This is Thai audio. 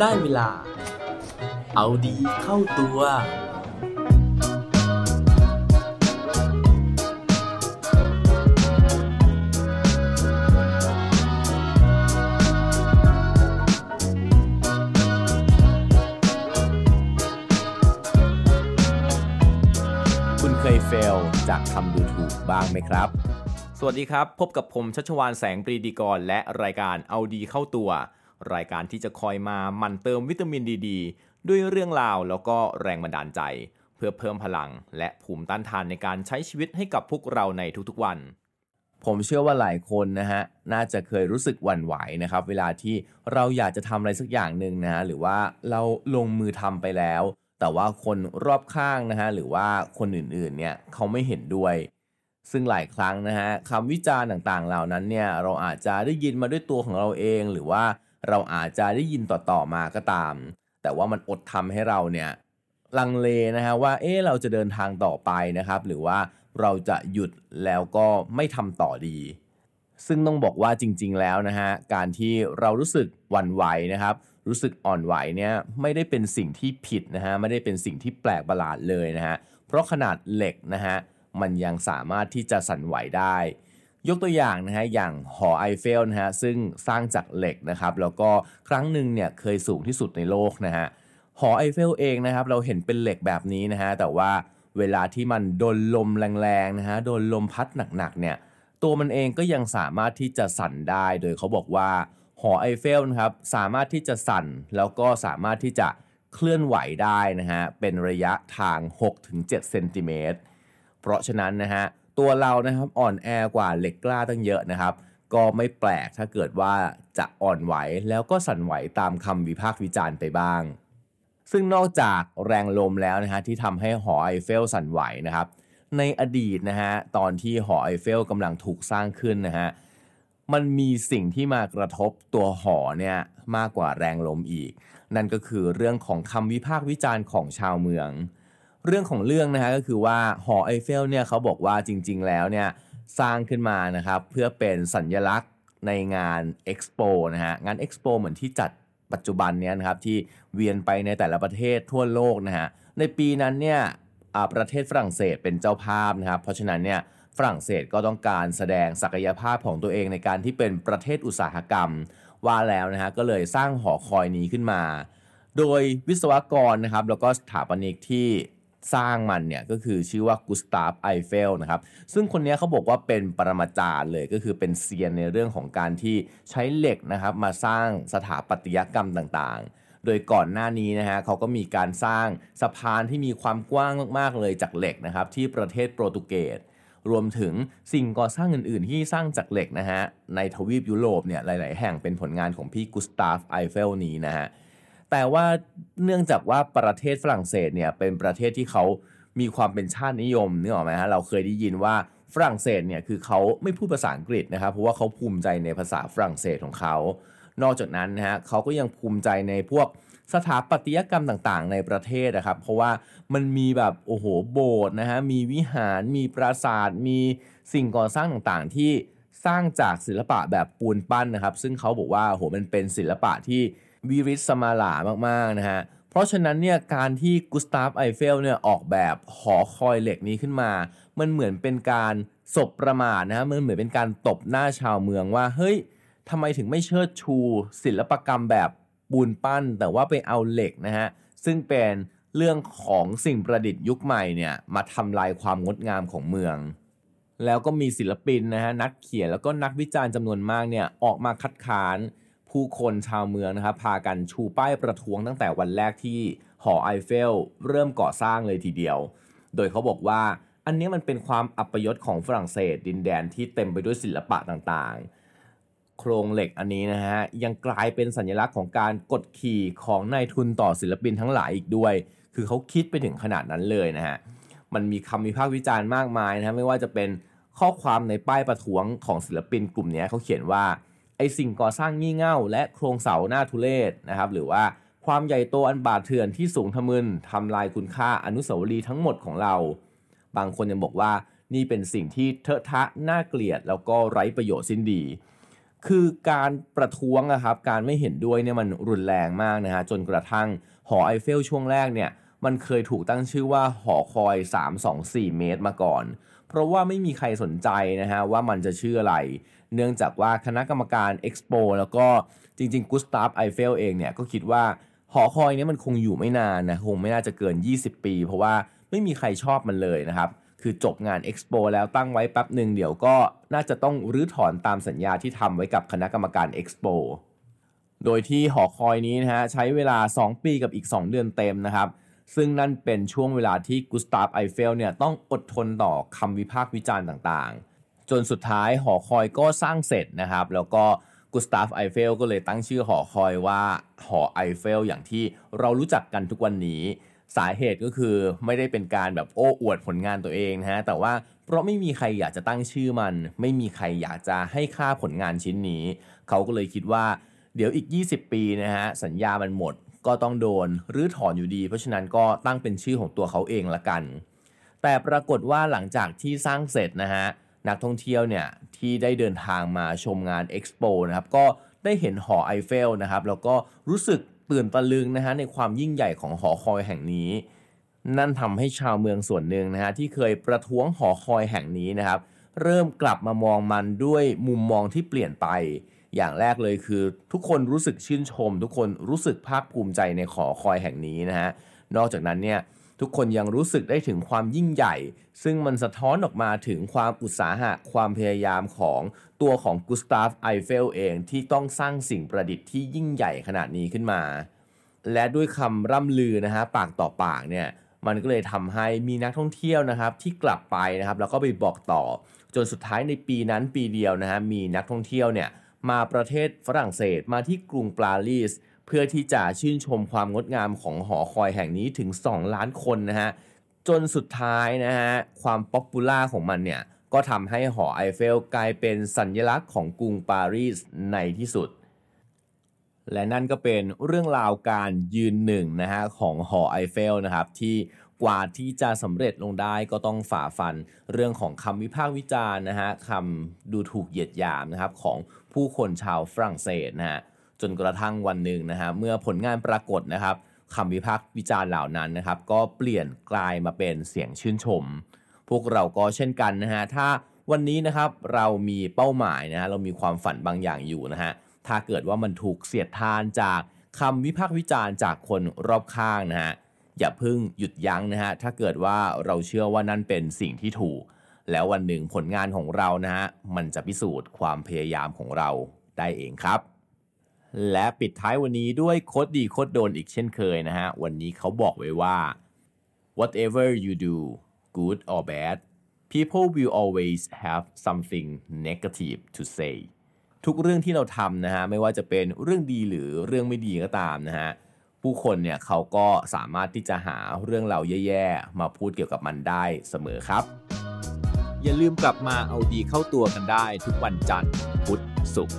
ได้เวลา เอาดีเข้าตัว คุณเคยเฟลจากคำดูถูกบ้างไหมครับ สวัสดีครับ พบกับผมชัชวานแสงปรีดีกรและรายการเอาดีเข้าตัว รายการที่จะคอยมามันเติมวิตามินดีดด้วยเรื่องราวแล้วก็แรงบันดาลใจ เพื่อเพิ่มพลัง และภูมิต้านทานในการใช้ชีวิตให้กับพวกเราในทุกๆวัน ผมเชื่อว่าหลายคนนะฮะน่าจะเคยรู้สึกหวั่นไหวนะครับ เวลาที่เราอยากจะทำอะไรสักอย่างหนึ่งนะฮะหรือว่าเราลงมือทำไปแล้ว แต่ว่าคนรอบข้างนะฮะหรือว่าคนอื่นๆเนี่ยเขาไม่เห็นด้วยซึ่งหลายครั้งนะฮะคำวิจารณ์ต่างๆ เหล่านั้นเนี่ยเราอาจจะได้ยินมาด้วยตัวของเราเอง หรือว่า เราอาจจะได้ยินต่อๆมาก็ตาม แต่ว่ามันอดทำให้เราเนี่ยลังเลนะฮะว่าเอ๊ะเราจะเดินทางต่อไปนะครับ หรือว่าเราจะหยุดแล้วก็ไม่ทำต่อดี ซึ่งต้องบอกว่าจริง ๆ แล้วนะฮะการที่เรารู้สึกหวั่นไหวนะครับ รู้สึกอ่อนไหวเนี่ยไม่ได้เป็นสิ่งที่ผิดนะฮะไม่ได้เป็นสิ่งที่แปลกประหลาดเลยนะฮะเพราะขนาดเหล็กนะฮะมันยังสามารถที่จะสั่นไหวได้ ยกตัวอย่างนะฮะอย่างหอไอเฟลนะฮะซึ่งสร้างจากเหล็กนะครับแล้วก็ครั้งหนึ่งเนี่ยเคยสูงที่สุดในโลกนะฮะหอไอเฟลเองนะครับเราเห็นเป็นเหล็กแบบนี้นะฮะแต่ว่าเวลาที่มันโดนลมแรงๆนะฮะโดนลมพัดหนักๆเนี่ยตัวมันเองก็ยังสามารถที่จะสั่นได้โดยเขาบอกว่าหอไอเฟลนะครับสามารถที่จะสั่นแล้วก็สามารถที่จะเคลื่อนไหวได้นะฮะเป็นระยะทาง 6-7เซนติเมตรเพราะฉะนั้นนะฮะ ตัวเรานะครับอ่อนแอกว่าเหล็กกล้าตั้งเยอะนะครับ ก็ไม่แปลกถ้าเกิดว่าจะอ่อนไหวแล้วก็สั่นไหวตามคำวิพากษ์วิจารณ์ไปบ้าง ซึ่งนอกจากแรงลมแล้วนะฮะที่ทำให้หอไอเฟลสั่นไหวนะครับ ในอดีตนะฮะตอนที่หอไอเฟลกำลังถูกสร้างขึ้นนะฮะมันมีสิ่งที่มากระทบตัวหอเนี่ยมากกว่าแรงลมอีก นั่นก็คือเรื่องของคำวิพากษ์วิจารณ์ของชาวเมือง เรื่องของเรื่องนะฮะก็คือว่าหอไอเฟลเนี่ยเขาบอกว่าจริง ๆ แล้วเนี่ยสร้างขึ้นมานะครับเพื่อเป็นสัญลักษณ์ในงานเอ็กซ์โปนะฮะงานเอ็กซ์โปเหมือนที่จัดปัจจุบันเนี้ยนะครับที่เวียนไปในแต่ละประเทศทั่วโลกนะฮะในปีนั้นเนี่ยประเทศฝรั่งเศสเป็นเจ้าภาพนะครับเพราะฉะนั้นเนี่ยฝรั่งเศสก็ต้องการแสดงศักยภาพของตัวเองในการที่เป็นประเทศอุตสาหกรรม ว่าแล้วนะฮะก็เลยสร้างหอคอยนี้ขึ้นมา โดยวิศวกรนะครับแล้วก็สถาปนิกที่ สร้างมันเนี่ยก็คือชื่อว่ากุสตาฟไอเฟลนะครับซึ่งคนนี้เขาบอกว่าเป็นปรมาจารย์เลยก็คือเป็นเซียนในเรื่องของการที่ใช้เหล็กนะครับมาสร้างสถาปัตยกรรมต่างๆ โดยก่อนหน้านี้นะฮะเขาก็มีการสร้างสะพานที่มีความกว้างมากๆเลยจากเหล็กนะครับที่ประเทศโปรตุเกสรวมถึงสิ่งก่อสร้างอื่น ๆ ที่สร้างจากเหล็กนะฮะในทวีปยุโรปเนี่ยหลาย ๆ แห่งเป็นผลงานของพี่กุสตาฟไอเฟลนี้นะฮะ แต่ว่าเนื่องจากว่าประเทศฝรั่งเศสเนี่ยเป็นประเทศที่เขามีความเป็นชาตินิยมนึกออกไหมฮะเราเคยได้ยินว่าฝรั่งเศสเนี่ยคือเขาไม่พูดภาษาอังกฤษนะครับเพราะว่าเขาภูมิใจในภาษาฝรั่งเศสของเขา นอกจากนั้นนะฮะเขาก็ยังภูมิใจในพวกสถาปัตยกรรมต่างๆ ในประเทศนะครับ เพราะว่ามันมีแบบโอ้โหโบสถ์นะฮะมีวิหาร มีปราสาท มีสิ่งก่อสร้างต่างๆ ที่สร้างจากศิลปะแบบปูนปั้นนะครับ ซึ่งเขาบอกว่าโหมันเป็นศิลปะที่ วิริศสมาลามากๆนะฮะเพราะฉะนั้นเนี่ยการที่กุสตาฟไอเฟลเนี่ยออกแบบหอคอยเหล็กนี้ขึ้นมา มันเหมือนเป็นการสบประมาทนะฮะมันเหมือนเป็นการตบหน้าชาวเมืองว่า เฮ้ยทำไมถึงไม่เชิดชู ศิลปกรรมแบบปูนปั้น แต่ว่าไปเอาเหล็กนะฮะซึ่งเป็นเรื่องของสิ่งประดิษฐ์ยุคใหม่เนี่ยมาทำลายความงดงามของเมือง แล้วก็มีศิลปินนะฮะนักเขียนแล้วก็นักวิจารณ์จำนวนมากเนี่ยออกมาคัดค้าน ผู้คนชาวเมืองนะครับพากันชูป้ายประท้วงตั้งแต่วันแรกที่หอไอเฟลเริ่มก่อสร้างเลยทีเดียว โดยเขาบอกว่าอันนี้มันเป็นความอัปยศของฝรั่งเศส ดินแดนที่เต็มไปด้วยศิลปะต่างๆ โครงเหล็กอันนี้นะฮะยังกลายเป็นสัญลักษณ์ของการกดขี่ของนายทุนต่อศิลปินทั้งหลายอีกด้วย คือเขาคิดไปถึงขนาดนั้นเลยนะฮะ มันมีคำวิพากษ์วิจารณ์มากมายนะฮะไม่ว่าจะเป็นข้อความในป้ายประท้วงของศิลปินกลุ่มนี้เขาเขียนว่า ไอสิ่งก่อสร้างงี่เง่า และโครงเสาหน้าทุเลศนะครับ หรือว่าความใหญ่โตอันบาดเถื่อนที่สูงทะมึนทำลายคุณค่าอนุสาวรีย์ทั้งหมดของเรา บางคนยังบอกว่านี่เป็นสิ่งที่เทอะทะน่าเกลียด แล้วก็ไร้ประโยชน์สิ้นดี คือการประท้วงนะครับ การไม่เห็นด้วยเนี่ยมันรุนแรงมากนะฮะจนกระทั่งหอไอเฟลช่วงแรกเนี่ยมันเคยถูกตั้งชื่อว่าหอคอย 324 เมตรมาก่อน เพราะว่าไม่มีใครสนใจนะฮะว่ามันจะชื่ออะไร เนื่องจากว่าคณะกรรมการเอ็กซ์โปแล้วก็จริงๆกุสตาฟไอเฟลเองเนี่ยก็คิดว่าหอคอยนี้มันคงอยู่ไม่นานนะคงไม่น่าจะเกิน 20 ปี เพราะว่าไม่มีใครชอบมันเลยนะครับคือจบงานเอ็กซ์โปแล้วตั้งไว้แป๊บหนึ่งเดี๋ยวก็น่าจะต้องรื้อถอนตามสัญญาที่ทำไว้กับคณะกรรมการเอ็กซ์โปโดยที่หอคอยนี้นะฮะใช้เวลา 2 ปีกับอีก 2 เดือนเต็มนะครับ ซึ่งนั่นเป็นช่วงเวลาที่กุสตาฟไอเฟลเนี่ยต้องอดทนต่อคำวิพากษ์วิจารณ์ต่างๆ จนสุดท้ายหอคอยก็สร้างเสร็จนะครับ แล้วก็กุสตาฟไอเฟลก็เลยตั้งชื่อหอคอยว่าหอไอเฟลอย่างที่เรารู้จักกันทุกวันนี้ สาเหตุก็คือไม่ได้เป็นการแบบโอ้อวดผลงานตัวเองนะฮะแต่ว่าเพราะไม่มีใครอยากจะตั้งชื่อมัน ไม่มีใครอยากจะให้ค่าผลงานชิ้นนี้ เขาก็เลยคิดว่าเดี๋ยวอีก 20 ปีนะฮะสัญญามันหมดก็ต้องโดนหรือถอนอยู่ดี เพราะฉะนั้นก็ตั้งเป็นชื่อของตัวเขาเองละกัน แต่ปรากฏว่าหลังจากที่สร้างเสร็จนะฮะ นักท่องเที่ยวเนี่ยที่ได้เดินทางมาชมงานเอ็กซ์โปนะครับก็ได้เห็นหอไอเฟลนะครับแล้วก็รู้สึกตื่นตะลึงนะฮะในความยิ่งใหญ่ของหอคอยแห่งนี้ นั่นทำให้ชาวเมืองส่วนหนึ่งนะฮะที่เคยประท้วงหอคอยแห่งนี้นะครับ เริ่มกลับมามองมันด้วยมุมมองที่เปลี่ยนไป อย่างแรกเลยคือ ทุกคนรู้สึกชื่นชม ทุกคนรู้สึกภาคภูมิใจในหอคอยแห่งนี้นะฮะนอกจากนั้นเนี่ย ทุกคนยังรู้สึกได้ถึงความยิ่งใหญ่ ซึ่งมันสะท้อนออกมาถึงความอุตสาหะความพยายามของตัวของกุสตาฟไอเฟลเองที่ต้องสร้างสิ่งประดิษฐ์ที่ยิ่งใหญ่ขนาดนี้ขึ้นมา และด้วยคำร่ำลือนะฮะปากต่อปากเนี่ยมันก็เลยทำให้มีนักท่องเที่ยวนะครับที่กลับไปนะครับแล้วก็ไปบอกต่อ จนสุดท้ายในปีนั้นปีเดียวนะฮะมีนักท่องเที่ยวเนี่ยมาประเทศฝรั่งเศสมาที่กรุงปารีส เพื่อที่จะชื่นชมความงดงามของหอคอยแห่งนี้ถึง 2 ล้านคนนะฮะจนสุดท้ายนะฮะความ popular ของมันเนี่ยก็ทำให้หอไอเฟลกลายเป็นสัญลักษณ์ของกรุงปารีสในที่สุด และนั่นก็เป็นเรื่องราวการยืนหนึ่งนะฮะของหอไอเฟลนะครับที่กว่าที่จะสำเร็จลงได้ก็ต้องฝ่าฟันเรื่องของคำวิพากษ์วิจารณ์นะฮะคำดูถูกเหยียดหยามนะครับของผู้คนชาวฝรั่งเศสนะฮะ จนกระทั่งวันหนึ่งนะฮะเมื่อผลงานปรากฏนะครับคำวิพากษ์วิจารณ์เหล่านั้นนะครับ ก็เปลี่ยนกลายมาเป็นเสียงชื่นชม พวกเราก็เช่นกันนะฮะถ้าวันนี้นะครับเรามีเป้าหมายนะฮะเรามีความฝันบางอย่างอยู่นะฮะถ้าเกิดว่ามันถูกเสียดทานจากคำวิพากษ์วิจารณ์จากคนรอบข้างนะฮะอย่าเพิ่งหยุดยั้งนะฮะถ้าเกิดว่าเราเชื่อว่านั่นเป็นสิ่งที่ถูก แล้ววันหนึ่งผลงานของเรานะฮะมันจะพิสูจน์ความพยายามของเราได้เองครับ และปิดท้ายวันนี้ด้วยโคดดีโคดโดนอีกเช่นเคยนะฮะ วันนี้เขาบอกไว้ว่า whatever you do good or bad people will always have something negative to say ทุกเรื่องที่เราทำนะฮะ ไม่ว่าจะเป็นเรื่องดีหรือเรื่องไม่ดีก็ตามนะฮะ ผู้คนเนี่ยเขาก็สามารถที่จะหาเรื่องเราแย่ๆ มาพูดเกี่ยวกับมันได้เสมอครับ อย่าลืมกลับมาเอาดีเข้าตัวกันได้ทุกวันจันทร์พุธศุกร์